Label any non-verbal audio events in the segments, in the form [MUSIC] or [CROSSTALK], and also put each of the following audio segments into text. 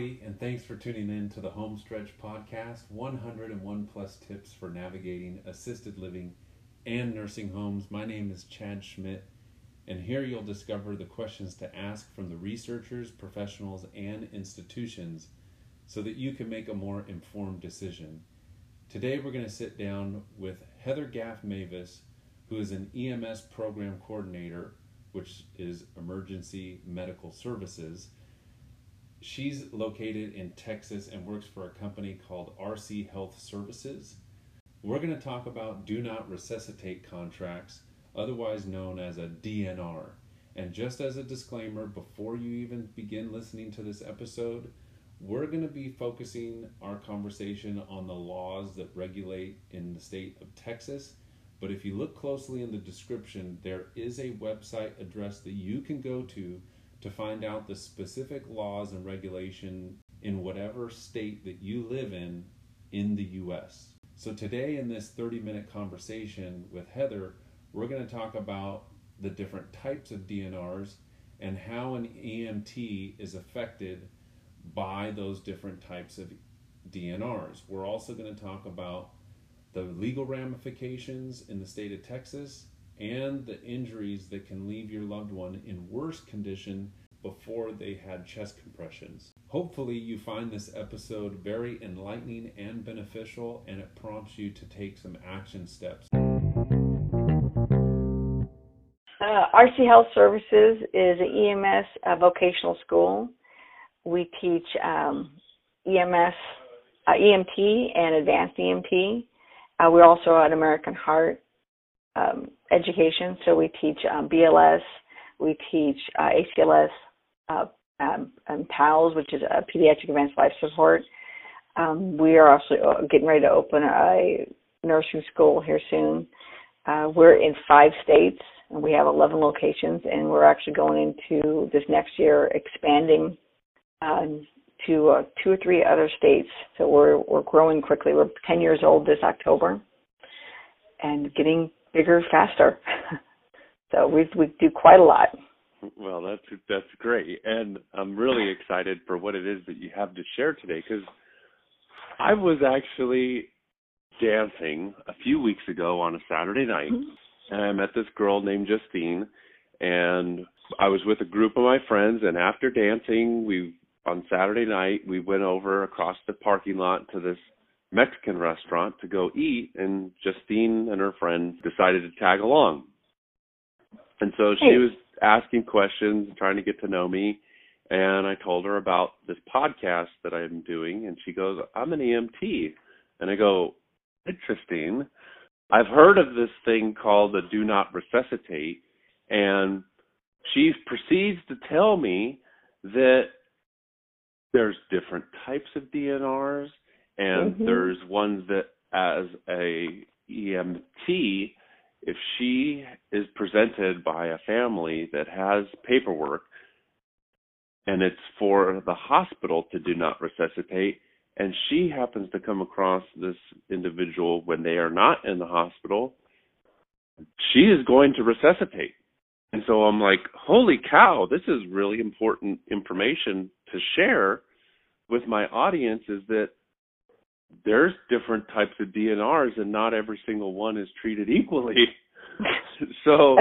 And thanks for tuning in to the Homestretch Podcast 101 plus tips for navigating assisted living and nursing homes. My name is Chad Schmidt, and here you'll discover the questions to ask from the researchers, professionals, and institutions so that you can make a more informed decision. Today, we're going to sit down with Heather Gaff Mewis, who is an EMS program coordinator, which is Emergency Medical Services. She's located in Texas and works for a company called RC Health Services. We're going to talk about do not resuscitate contracts, otherwise known as a DNR. And just as a disclaimer, before you even begin listening to this episode, we're going to be focusing our conversation on the laws that regulate in the state of Texas. But if you look closely in the description, there is a website address that you can go to to find out the specific laws and regulation in whatever state that you live in in the US. So today in this 30 minute conversation with Heather, we're going to talk about the different types of DNRs and how an EMT is affected by those different types of DNRs. We're also going to talk about the legal ramifications in the state of Texas and the injuries that can leave your loved one in worse condition before they had chest compressions. Hopefully, you find this episode very enlightening and beneficial, and it prompts you to take some action steps. Uh, RC Health Services is an EMS vocational school. We teach um, EMS, uh, EMT, and advanced EMT. Uh, we're also at American Heart um, Education, so we teach um, BLS, we teach uh, ACLS, uh, um, and PALS, which is a pediatric advanced life support. Um, we are also uh, getting ready to open a nursing school here soon. Uh, we're in five states and we have 11 locations, and we're actually going into this next year expanding um, to uh, two or three other states. So we're we're growing quickly. We're 10 years old this October, and getting bigger faster. [LAUGHS] so we we do quite a lot. Well, that's that's great, and I'm really excited for what it is that you have to share today. Because I was actually dancing a few weeks ago on a Saturday night, mm-hmm. and I met this girl named Justine, and I was with a group of my friends, and after dancing, we on Saturday night we went over across the parking lot to this Mexican restaurant to go eat, and Justine and her friend decided to tag along. And so she was asking questions, trying to get to know me. And I told her about this podcast that I'm doing, and she goes, I'm an EMT. And I go, interesting. I've heard of this thing called the do not resuscitate, and she proceeds to tell me that there's different types of DNRs, and mm-hmm. there's ones that, as a EMT, if she is presented by a family that has paperwork and it's for the hospital to do not resuscitate, and she happens to come across this individual when they are not in the hospital, she is going to resuscitate. And so I'm like, holy cow, this is really important information to share with my audience is that there's different types of DNRs and not every single one is treated equally. [LAUGHS] so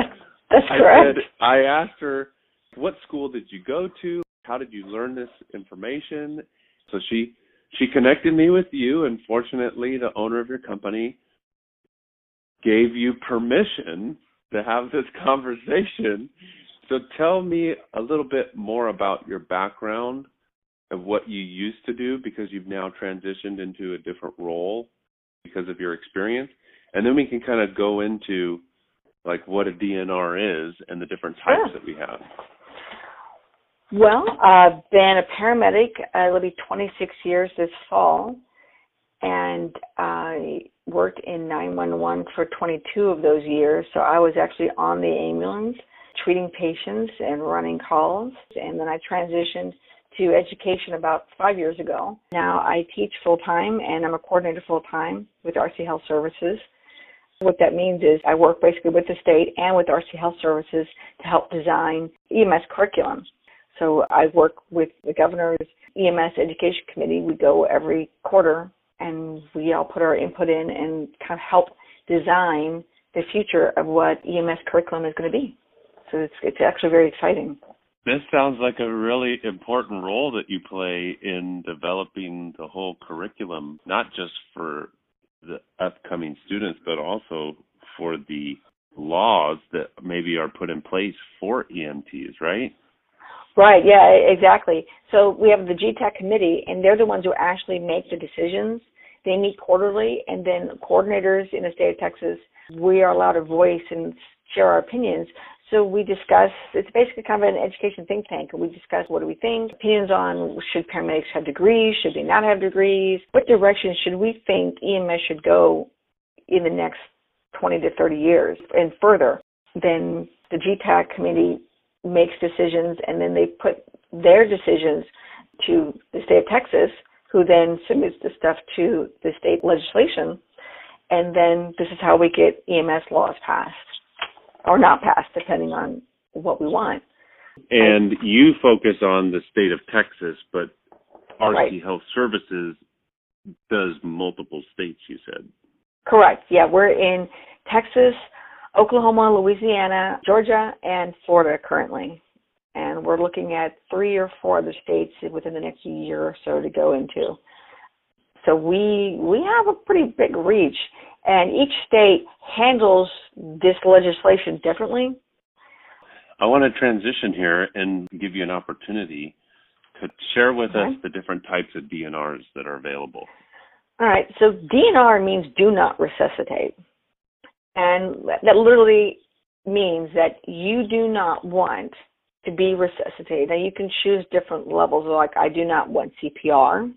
That's I correct. said I asked her, What school did you go to? How did you learn this information? So she she connected me with you and fortunately the owner of your company gave you permission to have this [LAUGHS] conversation. So tell me a little bit more about your background of what you used to do because you've now transitioned into a different role because of your experience. And then we can kind of go into like what a DNR is and the different types sure. that we have. Well, I've been a paramedic. Uh, it'll be 26 years this fall, and I worked in 911 for 22 of those years. So I was actually on the ambulance, treating patients and running calls, and then I transitioned to education about five years ago. Now I teach full time and I'm a coordinator full time with RC Health Services. What that means is I work basically with the state and with RC Health Services to help design EMS curriculum. So I work with the governor's EMS education committee. We go every quarter and we all put our input in and kind of help design the future of what EMS curriculum is going to be. So it's it's actually very exciting. This sounds like a really important role that you play in developing the whole curriculum, not just for the upcoming students, but also for the laws that maybe are put in place for EMTs, right? Right, yeah, exactly. So we have the GETAC committee, and they're the ones who actually make the decisions. They meet quarterly, and then coordinators in the state of Texas, we are allowed to voice and share our opinions. So we discuss, it's basically kind of an education think tank, and we discuss what do we think, opinions on should paramedics have degrees, should they not have degrees, what direction should we think EMS should go in the next 20 to 30 years and further. Then the GETAC committee makes decisions and then they put their decisions to the state of Texas, who then submits the stuff to the state legislation. And then this is how we get EMS laws passed or not passed, depending on what we want. And you focus on the state of Texas, but RC Right. Health Services does multiple states, you said. Correct. Yeah, we're in Texas, Oklahoma, Louisiana, Georgia, and Florida currently. And we're looking at three or four other states within the next year or so to go into. So we we have a pretty big reach, and each state handles this legislation differently. I want to transition here and give you an opportunity to share with Okay. us the different types of DNRs that are available. All right, so DNR means do not resuscitate. And that literally means that you do not want to be resuscitated. Now, you can choose different levels, like I do not want CPR,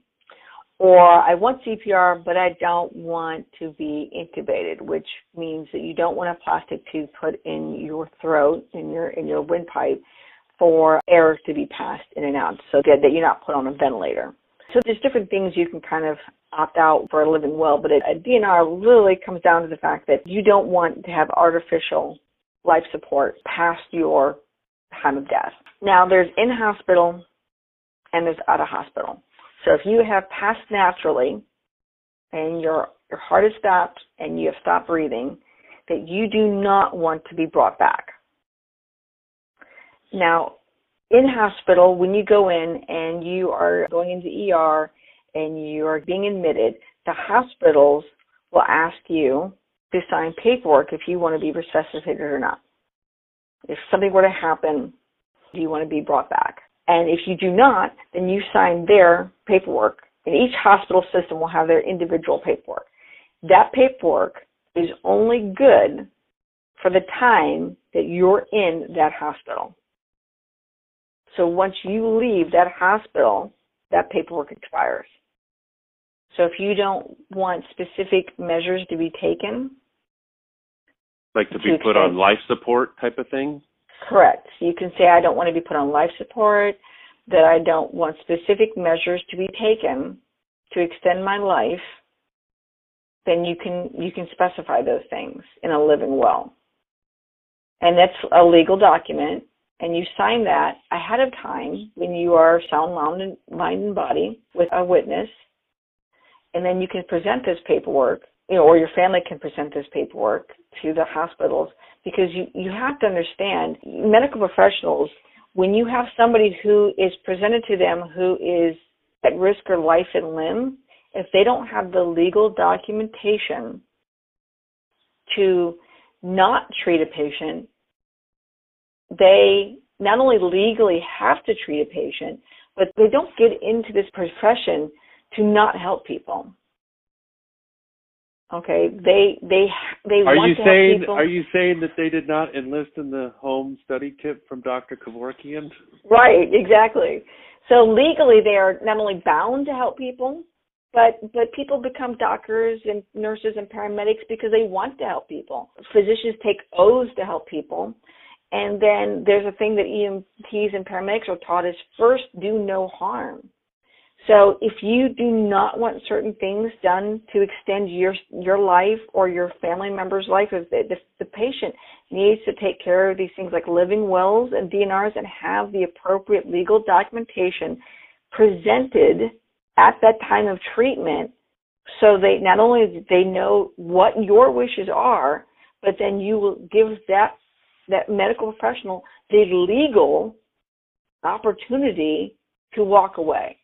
or I want CPR, but I don't want to be intubated, which means that you don't want a plastic tube put in your throat, in your in your windpipe, for air to be passed in and out, so that, that you're not put on a ventilator. So there's different things you can kind of opt out for a living well, but a, a DNR really comes down to the fact that you don't want to have artificial life support past your time of death. Now there's in hospital and there's out of hospital. So if you have passed naturally and your your heart has stopped and you have stopped breathing, that you do not want to be brought back. Now, in hospital, when you go in and you are going into ER and you are being admitted, the hospitals will ask you to sign paperwork if you want to be resuscitated or not. If something were to happen, do you want to be brought back? And if you do not, then you sign their paperwork. And each hospital system will have their individual paperwork. That paperwork is only good for the time that you're in that hospital. So once you leave that hospital, that paperwork expires. So if you don't want specific measures to be taken, Like to be To put on life support type of thing? Correct. You can say I don't want to be put on life support, that I don't want specific measures to be taken to extend my life, then you can you can specify those things in a living will. And that's a legal document and you sign that ahead of time when you are sound mind and, body with a witness and then you can present this paperwork you know or your family can present this paperwork to the hospitals because you you have to understand medical professionals when you have somebody who is presented to them who is at risk or life and limb if they don't have the legal documentation to not treat a patient they not only legally have to treat a patient, but they don't get into this profession to not help people. Okay, they they they Are want you to saying help people. are you saying that they did not enlist in the home study kit from Dr. Kevorkian? Right, exactly. So legally, they are not only bound to help people, but but people become doctors and nurses and paramedics because they want to help people. Physicians take oaths to help people, and then there's a thing that EMTs and paramedics are taught is first do no harm. So if you do not want certain things done to extend your your life or your family member's life, if the, the, patient, needs to take care of these things like living wills and DNRs and have the appropriate legal documentation presented at that time of treatment so they not only they know what your wishes are but then you will give that that medical professional the legal opportunity to walk away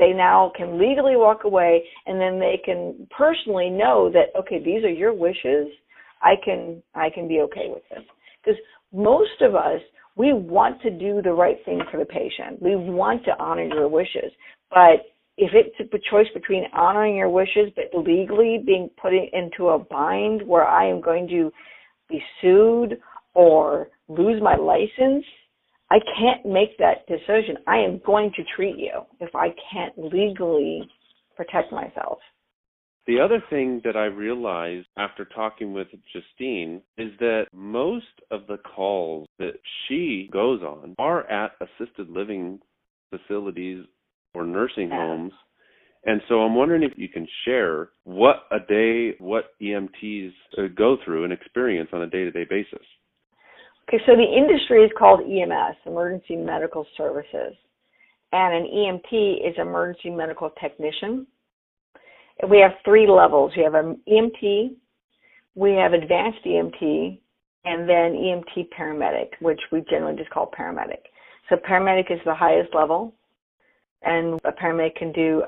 they now can legally walk away and then they can personally know that okay these are your wishes. I can i can be okay with this. Because most of us we want to do the right thing for the patient. We want to honor your wishes. But if it's a choice between honoring your wishes but legally being put into a bind where i am going to be sued or lose my license I can't make that decision. I am going to treat you if I can't legally protect myself. The other thing that I realized after talking with Justine is that most of the calls that she goes on are at assisted living facilities or nursing homes. And so I'm wondering if you can share what a day, what EMTs go through and experience on a day to day basis. Okay, so the industry is called EMS, Emergency Medical Services, and an EMT is Emergency Medical Technician. We have three levels. We have an EMT, we have advanced EMT, and then EMT paramedic, which we generally just call paramedic. So paramedic is the highest level, and a paramedic can do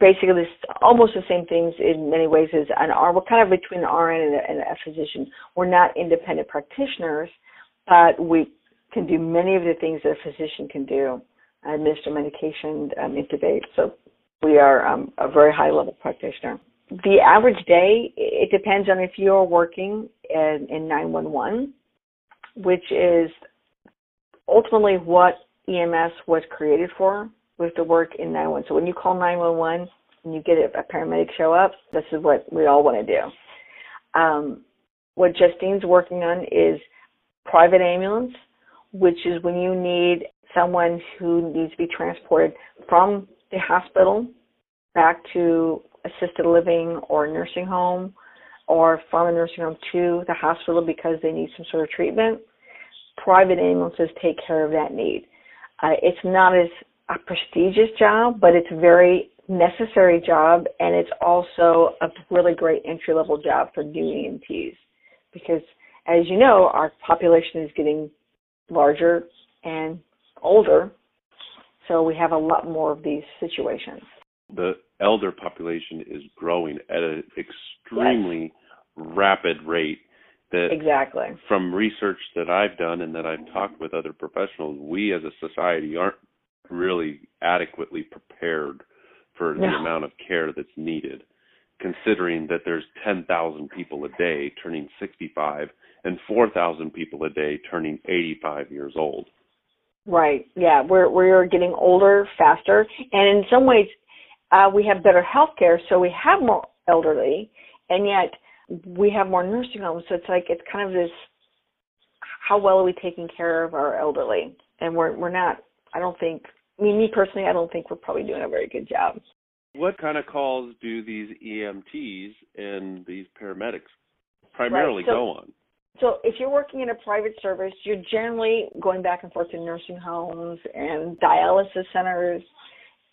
basically almost the same things in many ways as an R. We're kind of between an RN and a, and a physician. We're not independent practitioners but we can do many of the things that a physician can do administer medication, um, intubate. So we are um, a very high level practitioner. The average day, it depends on if you're working in, in 911, which is ultimately what EMS was created for, was to work in 911. So when you call 911 and you get a paramedic show up, this is what we all want to do. Um, what Justine's working on is private ambulance, which is when you need someone who needs to be transported from the hospital back to assisted living or nursing home or from a nursing home to the hospital because they need some sort of treatment. Private ambulances take care of that need. Uh, it's not as a prestigious job, but it's a very necessary job, and it's also a really great entry level job for new EMTs because as you know, our population is getting larger and older, so we have a lot more of these situations. The elder population is growing at an extremely yes. rapid rate. That exactly from research that I've done and that I've talked with other professionals, we as a society aren't really adequately prepared for no. the amount of care that's needed considering that there's 10,000 people a day turning 65 and 4,000 people a day turning 85 years old. Right. Yeah, we're we're getting older faster, and in some ways, uh, we have better health care, so we have more elderly, and yet we have more nursing homes. So it's like it's kind of this: how well are we taking care of our elderly? And we're we're not. I don't think. I mean, me personally, I don't think we're probably doing a very good job. What kind of calls do these EMTs and these paramedics primarily right. so, go on? So if you're working in a private service, you're generally going back and forth to nursing homes and dialysis centers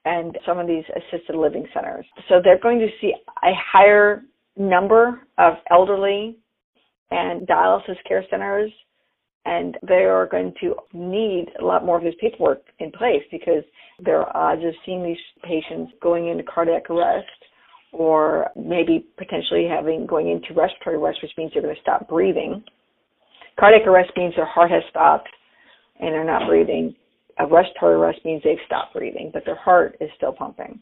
and some of these assisted living centers. So they're going to see a higher number of elderly and dialysis care centers and they are going to need a lot more of this paperwork in place because there are odds of seeing these patients going into cardiac arrest or maybe potentially having going into respiratory arrest, which means they're going to stop breathing. Cardiac arrest means their heart has stopped and they're not breathing. A respiratory arrest means they've stopped breathing, but their heart is still pumping.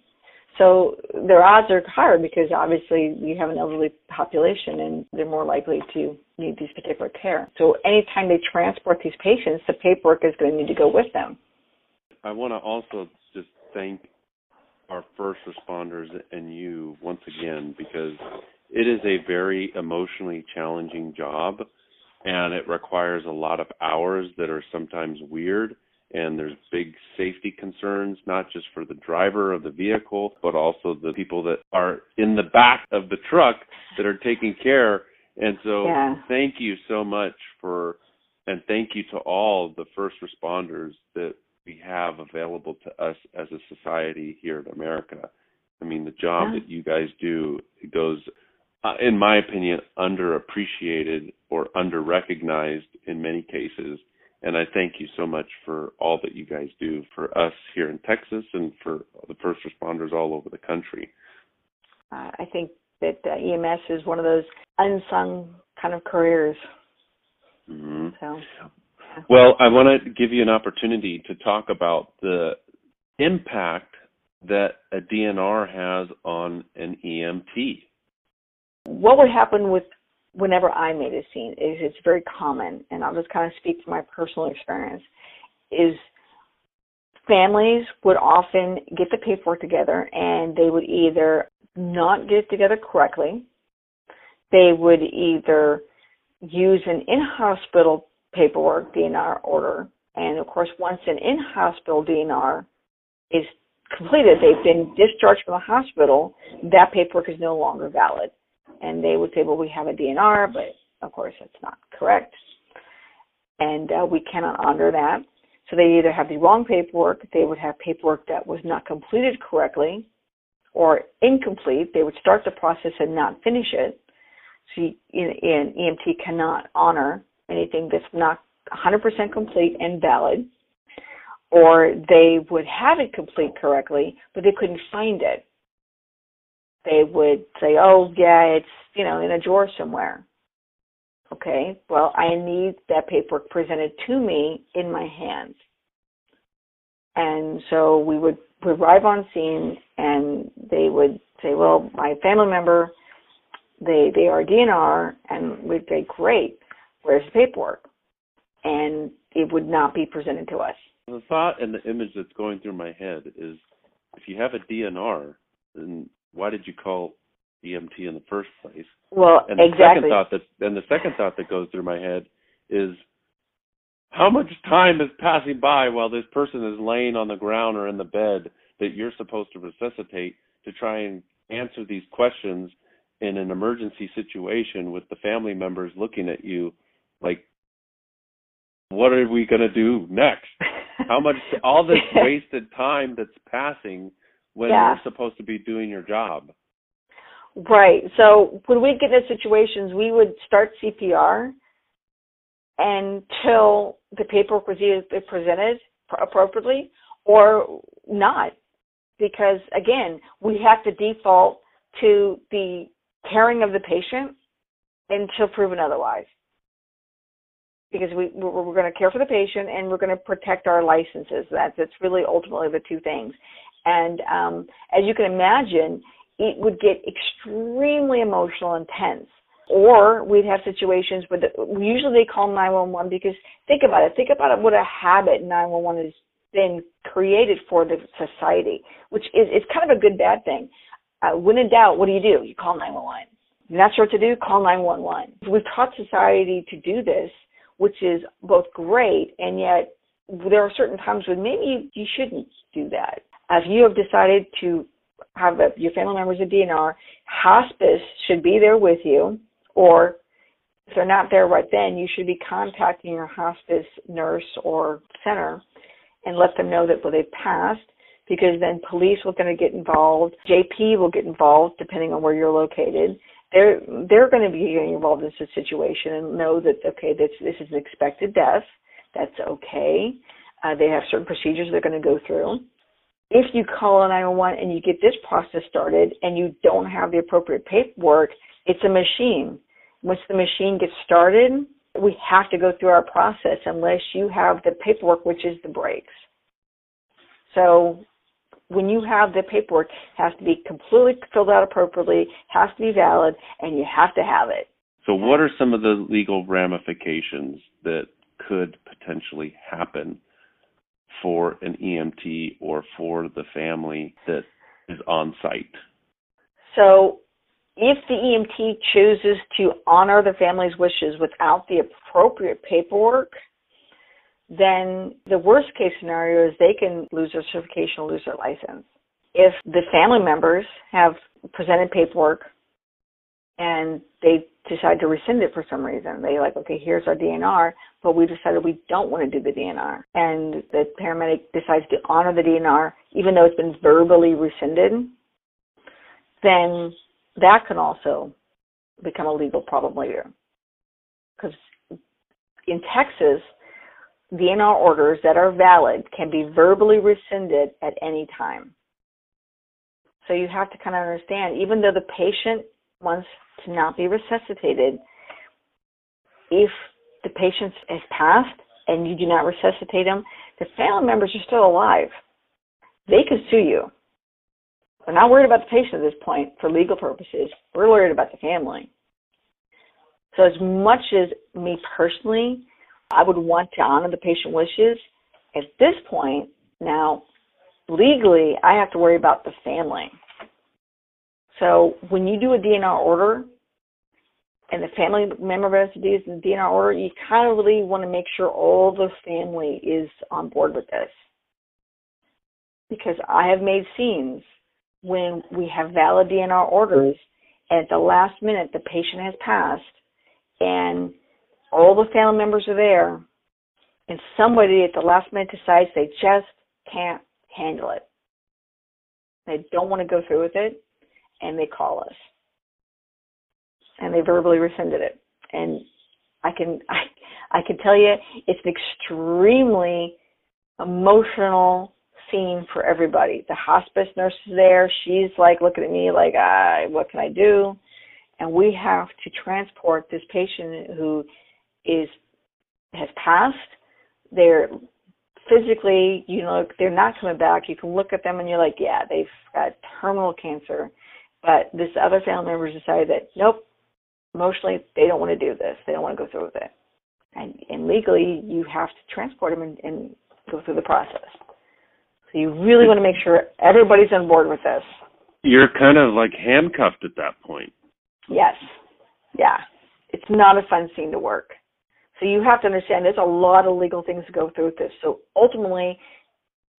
So their odds are higher because obviously you have an elderly population and they're more likely to need these particular care. So anytime they transport these patients, the paperwork is going to need to go with them. I want to also just thank our first responders and you once again because it is a very emotionally challenging job and it requires a lot of hours that are sometimes weird and there's big safety concerns not just for the driver of the vehicle but also the people that are in the back of the truck that are taking care And so Yeah. thank you so much for and thank you to all the first responders that we have available to us as a society here in America. I mean, the job Yeah. that you guys do goes, uh, in my opinion, underappreciated or underrecognized in many cases. And I thank you so much for all that you guys do for us here in Texas and for the first responders all over the country. Uh, I think that uh, EMS is one of those unsung kind of careers. hmm So, Well, I want to give you an opportunity to talk about the impact that a DNR has on an EMT. what would happen with whenever I made a scene is it's very common, and I'll just kind of speak from my personal experience. Is families would often get the paperwork together, and they would either not get it together correctly. They would either use an in-hospital paperwork DNR order, and of course, once an in-hospital DNR is completed, they've been discharged from the hospital, that paperwork is no longer valid. And they would say, well, we have a DNR, but of course that's not correct. And uh, we cannot honor that. So they either have the wrong paperwork, they would have paperwork that was not completed correctly, or incomplete. They would start the process and not finish it. So you, in, in EMT cannot honor anything that's not 100% complete and valid or they would have it complete correctly, but they couldn't find it. They would say, "Oh, yeah, it's you know in a drawer somewhere." Okay, well, I need that paperwork presented to me in my hands, and so we would arrive on scene, and they would say, "Well, my family member, they they are DNR," and we'd say, "Great, where's the paperwork?" And it would not be presented to us. The thought and the image that's going through my head is if you have a DNR, then why did you call EMT in the first place? Well, And the exactly. second thought that and the second thought that goes through my head is how much time is passing by while this person is laying on the ground or in the bed that you're supposed to resuscitate to try and answer these questions in an emergency situation with the family members looking at you like what are we going to do next? How much all this [LAUGHS] wasted time that's passing when Yeah. you're supposed to be doing your job. Right. So when we get into situations, we would start CPR until the paperwork was either presented appropriately or not. Because again, we have to default to the caring of the patient until proven otherwise. Because we we're, going to care for the patient and we're going to protect our licenses. That's that's really ultimately the two things. And um, as you can imagine, it would get extremely emotional and tense. Or we'd have situations where the, usually they call 911 because think about it. Think about what a habit 911 has been created for the society, which is it's kind of a good bad thing. Uh, when in doubt, what do you do? You call 911. You're not sure what to do? Call 911. We've taught society to do this, which is both great and yet there are certain times when maybe you, you shouldn't do that. If you have decided to have a, your family members a DNR, hospice should be there with you, or if they're not there right then, you should be contacting your hospice nurse or center and let them know that well, they've passed because then police will going to get involved, JP will get involved depending on where you're located. They're they're going to be getting involved in this situation and know that okay, this this is an expected death. That's okay. Uh, they have certain procedures they're going to go through if you call 911 and you get this process started and you don't have the appropriate paperwork, it's a machine. Once the machine gets started, we have to go through our process unless you have the paperwork, which is the brakes. So when you have the paperwork, has to be completely filled out appropriately, has to be valid, and you have to have it. So, what are some of the legal ramifications that could potentially happen for an EMT or for the family that is on site? So, if the EMT chooses to honor the family's wishes without the appropriate paperwork, then the worst case scenario is they can lose their certification, lose their license. If the family members have presented paperwork and they decide to rescind it for some reason. They like, okay, here's our DNR, but we decided we don't want to do the DNR. And the paramedic decides to honor the DNR, even though it's been verbally rescinded, then that can also become a legal problem later. Because in Texas, DNR orders that are valid can be verbally rescinded at any time. So you have to kind of understand, even though the patient wants to not be resuscitated, if the patient has passed and you do not resuscitate them, the family members are still alive. They could sue you. We're not worried about the patient at this point for legal purposes. We're worried about the family. So as much as me personally, I would want to honor the patient wishes, at this point, now legally I have to worry about the family. So when you do a DNR order and the family member residues in the DNR order, you kind of really want to make sure all the family is on board with this. Because I have made scenes when we have valid DNR orders and at the last minute the patient has passed and all the family members are there and somebody at the last minute decides they just can't handle it. They don't want to go through with it and they call us. And they verbally rescinded it. And i can [LAUGHS] i i can tell you it's an extremely emotional scene for everybody. The hospice nurse is there. She's like looking at me like what can i do? And we have to transport this patient who is has passed they're physically you know they're not coming back you can look at them and you're like yeah they've got terminal cancer but this other family members decided that nope, emotionally they don't want to do this. They don't want to go through with it. And, and legally you have to transport them and, and go through the process. So you really want to make sure everybody's on board with this. You're kind of like handcuffed at that point. Yes. Yeah. It's not a fun scene to work. So you have to understand there's a lot of legal things to go through with this. So ultimately,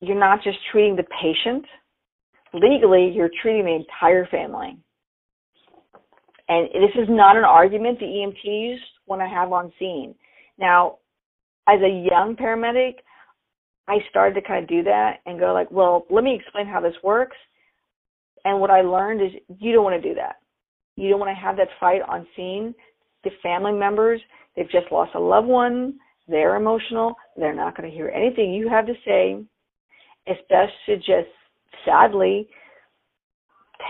you're not just treating the patient, legally you're treating the entire family. And this is not an argument the EMTs want to have on scene. Now, as a young paramedic, I started to kind of do that and go like, well, let me explain how this works. And what I learned is you don't want to do that. You don't want to have that fight on scene. The family members, they've just lost a loved one. They're emotional. They're not going to hear anything you have to say. It's best to just sadly,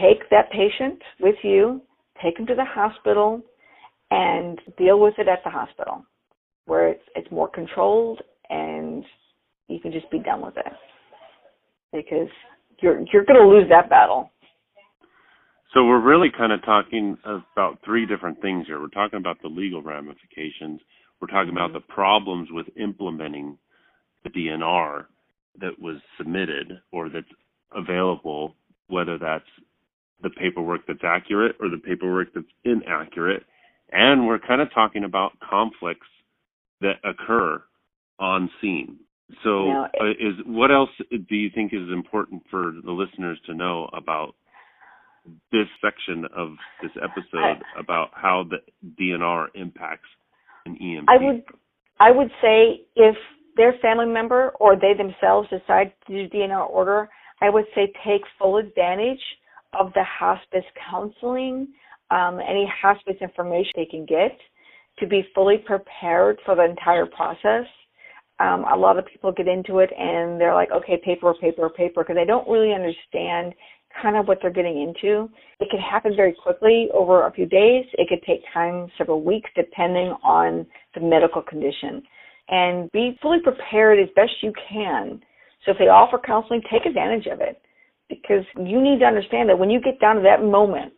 take that patient with you, take them to the hospital, and deal with it at the hospital where it's, it's more controlled and you can just be done with it because you're you're going to lose that battle. So we're really kind of talking about three different things here. We're talking about the legal ramifications. We're talking about mm-hmm. the problems with implementing the DNR that was submitted or that's available, whether that's the paperwork that's accurate or the paperwork that's inaccurate. And we're kind of talking about conflicts that occur on scene. So, now, uh, is what else do you think is important for the listeners to know about this section of this episode about how the DNR impacts an EMT? I would, I would say if their family member or they themselves decide to do DNR order, I would say take full advantage of the hospice counseling, um, any hospice information they can get to be fully prepared for the entire process. Um, a lot of people get into it and they're like, okay, paper, paper, paper, because they don't really understand kind of what they're getting into. It can happen very quickly over a few days. It could take time, several weeks, depending on the medical condition. And be fully prepared as best you can so if they offer counseling, take advantage of it because you need to understand that when you get down to that moment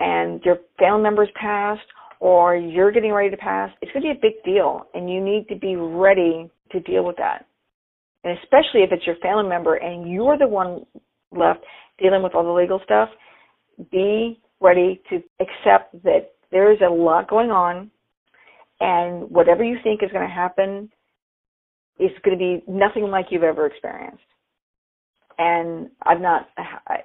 and your family member's passed or you're getting ready to pass, it's going to be a big deal and you need to be ready to deal with that. And especially if it's your family member and you're the one left dealing with all the legal stuff, be ready to accept that there is a lot going on and whatever you think is going to happen is going to be nothing like you've ever experienced. And I've not, I,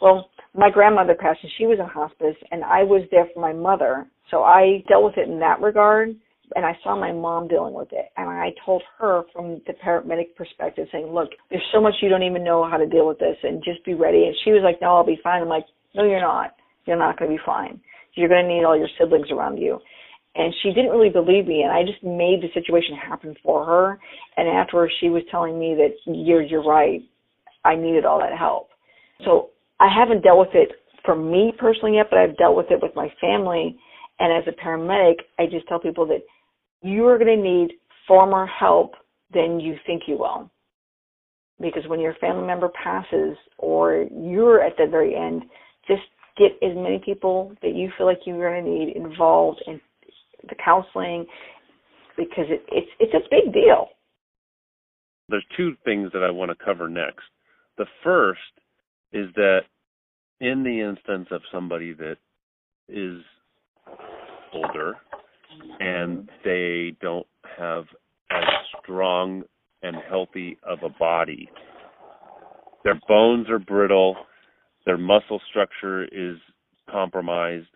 well, my grandmother passed and she was in hospice and I was there for my mother. So I dealt with it in that regard and I saw my mom dealing with it. And I told her from the paramedic perspective saying, look, there's so much you don't even know how to deal with this and just be ready. And she was like, no, I'll be fine. I'm like, no, you're not. You're not going to be fine. You're going to need all your siblings around you. And she didn't really believe me, and I just made the situation happen for her. And afterwards, she was telling me that you're you're right. I needed all that help. So I haven't dealt with it for me personally yet, but I've dealt with it with my family. And as a paramedic, I just tell people that you are going to need far more help than you think you will. Because when your family member passes or you're at the very end, just get as many people that you feel like you're going to need involved in the counseling because it, it's it's a big deal. There's two things that I want to cover next. The first is that in the instance of somebody that is older and they don't have as strong and healthy of a body, their bones are brittle, their muscle structure is compromised.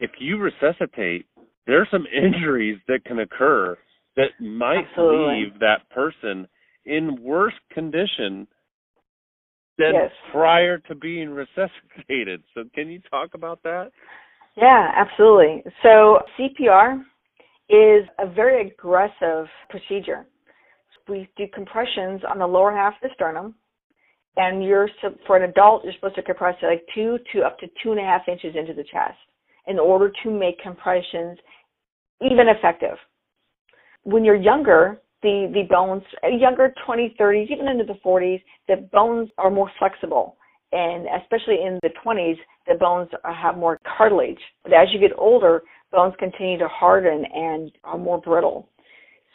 If you resuscitate, there are some [LAUGHS] injuries that can occur that might Absolutely. leave that person in worse condition than Yes. prior to being resuscitated. So can you talk about that? Yeah, absolutely. So CPR is a very aggressive procedure. We do compressions on the lower half of the sternum, and you're for an adult you're supposed to compress it like two to up to two and a half inches into the chest in order to make compressions even effective. When you're younger, the the bones younger 20s, 30s, even into the 40s, the bones are more flexible and especially in the 20s, the bones have more cartilage. But as you get older, bones continue to harden and are more brittle.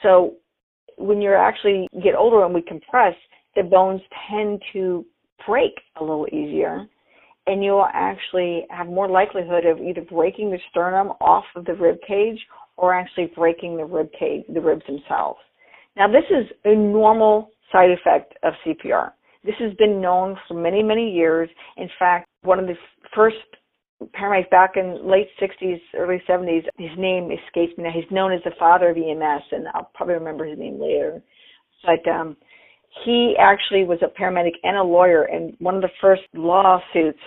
So when you're actually get older and we compress, the bones tend to break a little easier, and you'll actually have more likelihood of either breaking the sternum off of the rib cage or actually breaking the rib cage, the ribs themselves. Now, this is a normal side effect of CPR. This has been known for many, many years. In fact, one of the first paramedics back in late 60s, early 70s, his name escapes me now. He's known as the father of EMS, and I'll probably remember his name later. But um, he actually was a paramedic and a lawyer, and one of the first lawsuits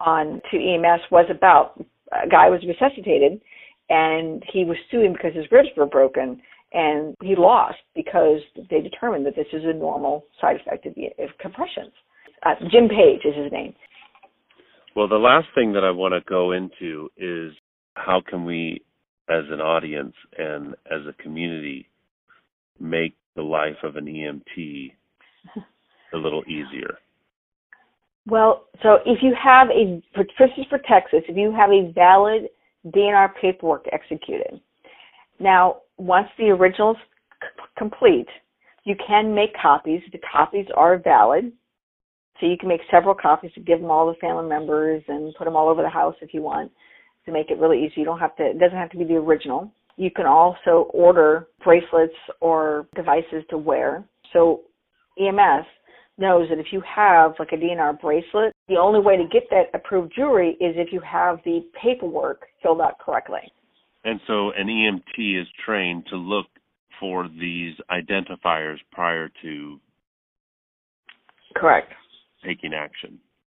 on to EMS was about a guy was resuscitated, and he was suing because his ribs were broken and he lost because they determined that this is a normal side effect of, of compressions. Uh, Jim Page is his name. Well, the last thing that I want to go into is how can we, as an audience and as a community, make the life of an EMT a little easier? Well, so if you have a, for, this is for Texas, if you have a valid DNR paperwork executed, now once the original's c- complete, you can make copies. The copies are valid. So you can make several copies to give them all the family members and put them all over the house if you want to make it really easy. You don't have to, it doesn't have to be the original. You can also order bracelets or devices to wear. So EMS knows that if you have like a DNR bracelet, the only way to get that approved jewelry is if you have the paperwork filled out correctly. And so an EMT is trained to look for these identifiers prior to Correct. taking action.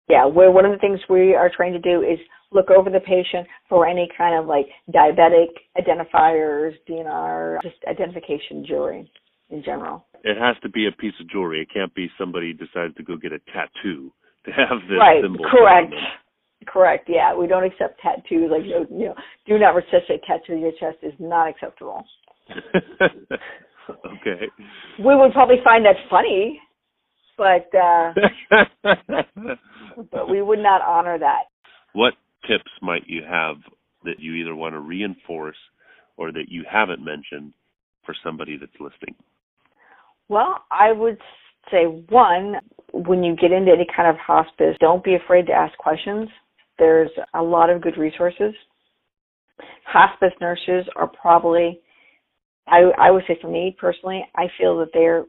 Yeah, where one of the things we are trained to do is look over the patient for any kind of like diabetic identifiers, DNR, just identification jewelry in general. It has to be a piece of jewelry. It can't be somebody decides to go get a tattoo to have this right, symbol. correct. Correct. Yeah, we don't accept tattoos. Like you know, do not resuscitate tattoo on your chest is not acceptable. [LAUGHS] okay. We would probably find that funny, but uh [LAUGHS] but we would not honor that. what tips might you have that you either want to reinforce or that you haven't mentioned for somebody that's listening? Well, I would say one, when you get into any kind of hospice, don't be afraid to ask questions. There's a lot of good resources. Hospice nurses are probably, I, I would say for me personally, I feel that they're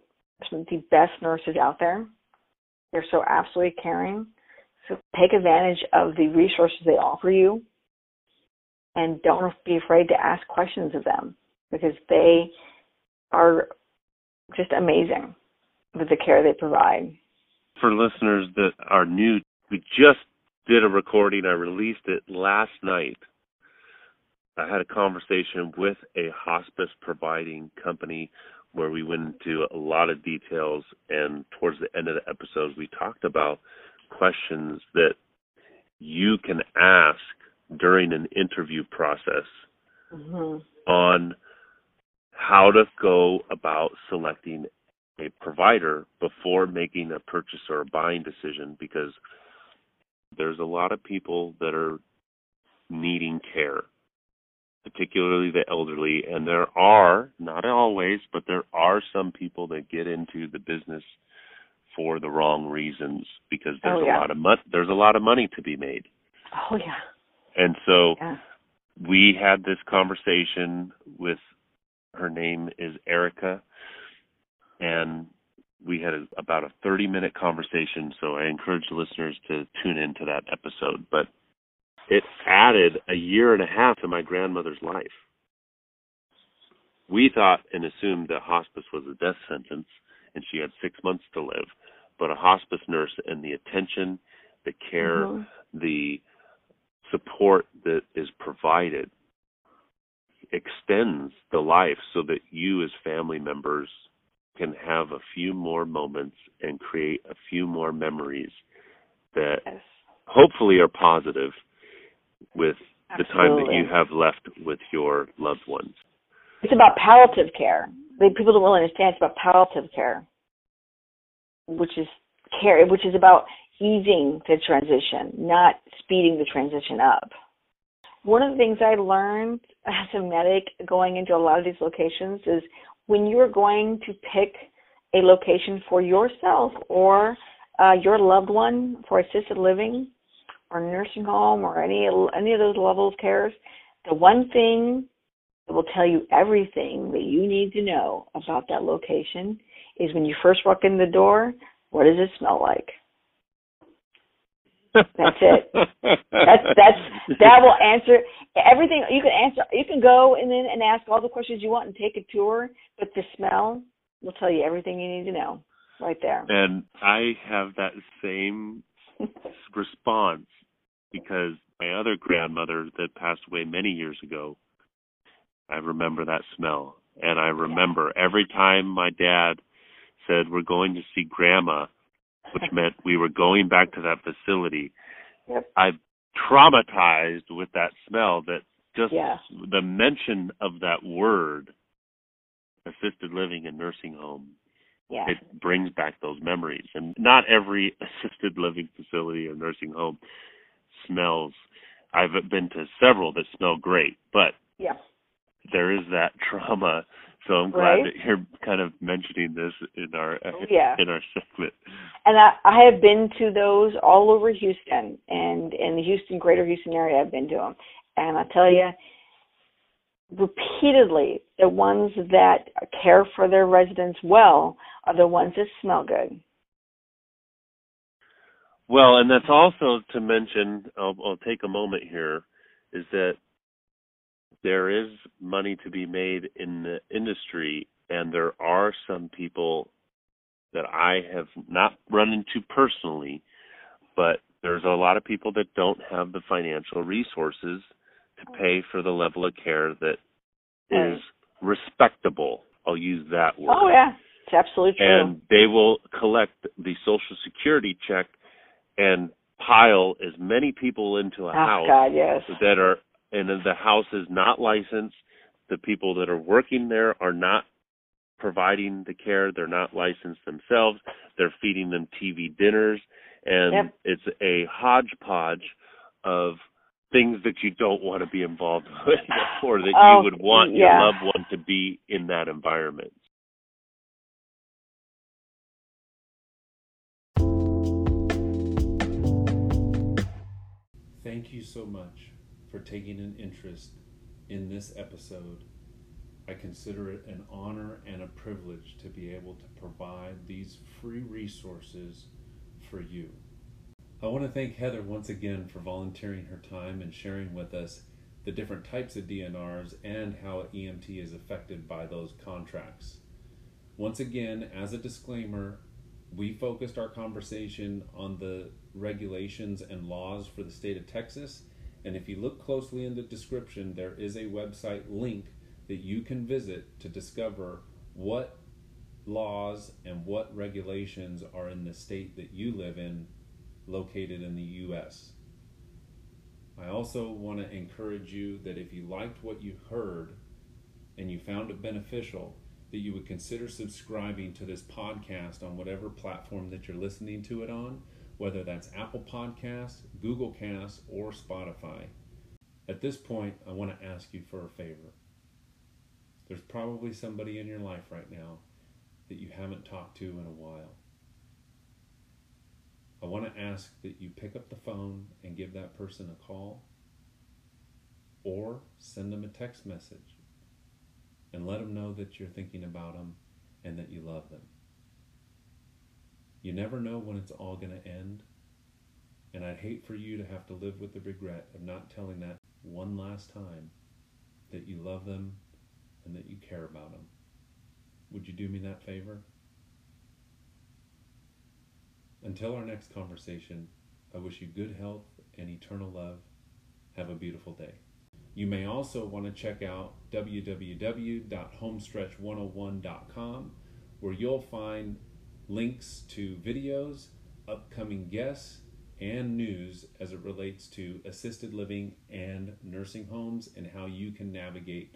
some of the best nurses out there. They're so absolutely caring. So take advantage of the resources they offer you and don't be afraid to ask questions of them because they are just amazing with the care they provide. For listeners that are new, we just did a recording. I released it last night. I had a conversation with a hospice providing company where we went into a lot of details and towards the end of the episode we talked about questions that you can ask during an interview process mm-hmm. on how to go about selecting a provider before making a purchase or a buying decision because there's a lot of people that are needing care particularly the elderly and there are not always but there are some people that get into the business for the wrong reasons because there's oh, yeah. a lot of money there's a lot of money to be made oh yeah and so yeah. we had this conversation with her name is Erica and we had a, about a 30 minute conversation so I encourage listeners to tune into that episode. But it added a year and a half to my grandmother's life. We thought and assumed that hospice was a death sentence and she had 6 months to live. But a hospice nurse and the attention the care mm-hmm. the support that is provided extends the life so that you as family members can have a few more moments and create a few more memories that yes. hopefully are positive with Absolutely. the time that you have left with your loved ones. It's about palliative care. People don't really understand it's about palliative care, which is care, which is about easing the transition, not speeding the transition up. One of the things I learned as a medic going into a lot of these locations is when you're going to pick a location for yourself or uh, your loved one for assisted living or nursing home or any any of those level of cares, the one thing that will tell you everything that you need to know about that location is when you first walk in the door, what does it smell like? That's it. [LAUGHS] That's that's that will answer everything. You can answer. You can go and then and ask all the questions you want and take a tour, but the smell will tell you everything you need to know right there. And I have that same [LAUGHS] response because my other grandmother that passed away many years ago, I remember that smell, and I remember yeah. every time my dad said we're going to see grandma which [LAUGHS] meant we were going back to that facility. Yep. I'm traumatized with that smell that just yeah. the mention of that word assisted living and nursing home yeah. it brings back those memories and not every [LAUGHS] assisted living facility or nursing home smells i've been to several that smell great but yeah there is that [LAUGHS] trauma so I'm glad right? that you're kind of mentioning this in our oh, [LAUGHS] yeah. in our segment. And I, I have been to those all over Houston and in the Houston, Greater Houston area. I've been to them, and I tell you, repeatedly, the ones that care for their residents well are the ones that smell good. Well, and that's also to mention. I'll, I'll take a moment here. Is that there is money to be made in the industry, and there are some people that I have not run into personally, but there's a lot of people that don't have the financial resources to pay for the level of care that is respectable. I'll use that word. Oh yeah, it's absolutely true. And they will collect the social security check and pile as many people into a oh, house God, yes. that are and the house is not licensed. The people that are working there are not providing the care. They're not licensed themselves. They're feeding them TV dinners, and yep. it's a hodgepodge of things that you don't want to be involved [LAUGHS] with, or that oh, you would want yeah. your loved one to be in that environment. Thank you so much for taking an interest in this episode. I consider it an honor and a privilege to be able to provide these free resources for you. I want to thank Heather once again for volunteering her time and sharing with us the different types of DNRs and how EMT is affected by those contracts. Once again, as a disclaimer, we focused our conversation on the regulations and laws for the state of Texas. And if you look closely in the description, there is a website link that you can visit to discover what laws and what regulations are in the state that you live in, located in the U.S. I also want to encourage you that if you liked what you heard and you found it beneficial, that you would consider subscribing to this podcast on whatever platform that you're listening to it on, whether that's Apple Podcasts, Google Cast, or Spotify. At this point, I want to ask you for a favor. There's probably somebody in your life right now that you haven't talked to in a while. I want to ask that you pick up the phone and give that person a call or send them a text message and let them know that you're thinking about them and that you love them. You never know when it's all going to end, and I'd hate for you to have to live with the regret of not telling that one last time that you love them and that you care about them. Would you do me that favor? Until our next conversation, I wish you good health and eternal love. Have a beautiful day. You may also want to check out www.homestretch101.com where you'll find links to videos, upcoming guests, and news as it relates to assisted living and nursing homes and how you can navigate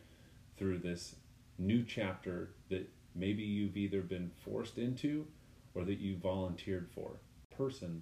through this new chapter that maybe you've either been forced into or that you volunteered for. Person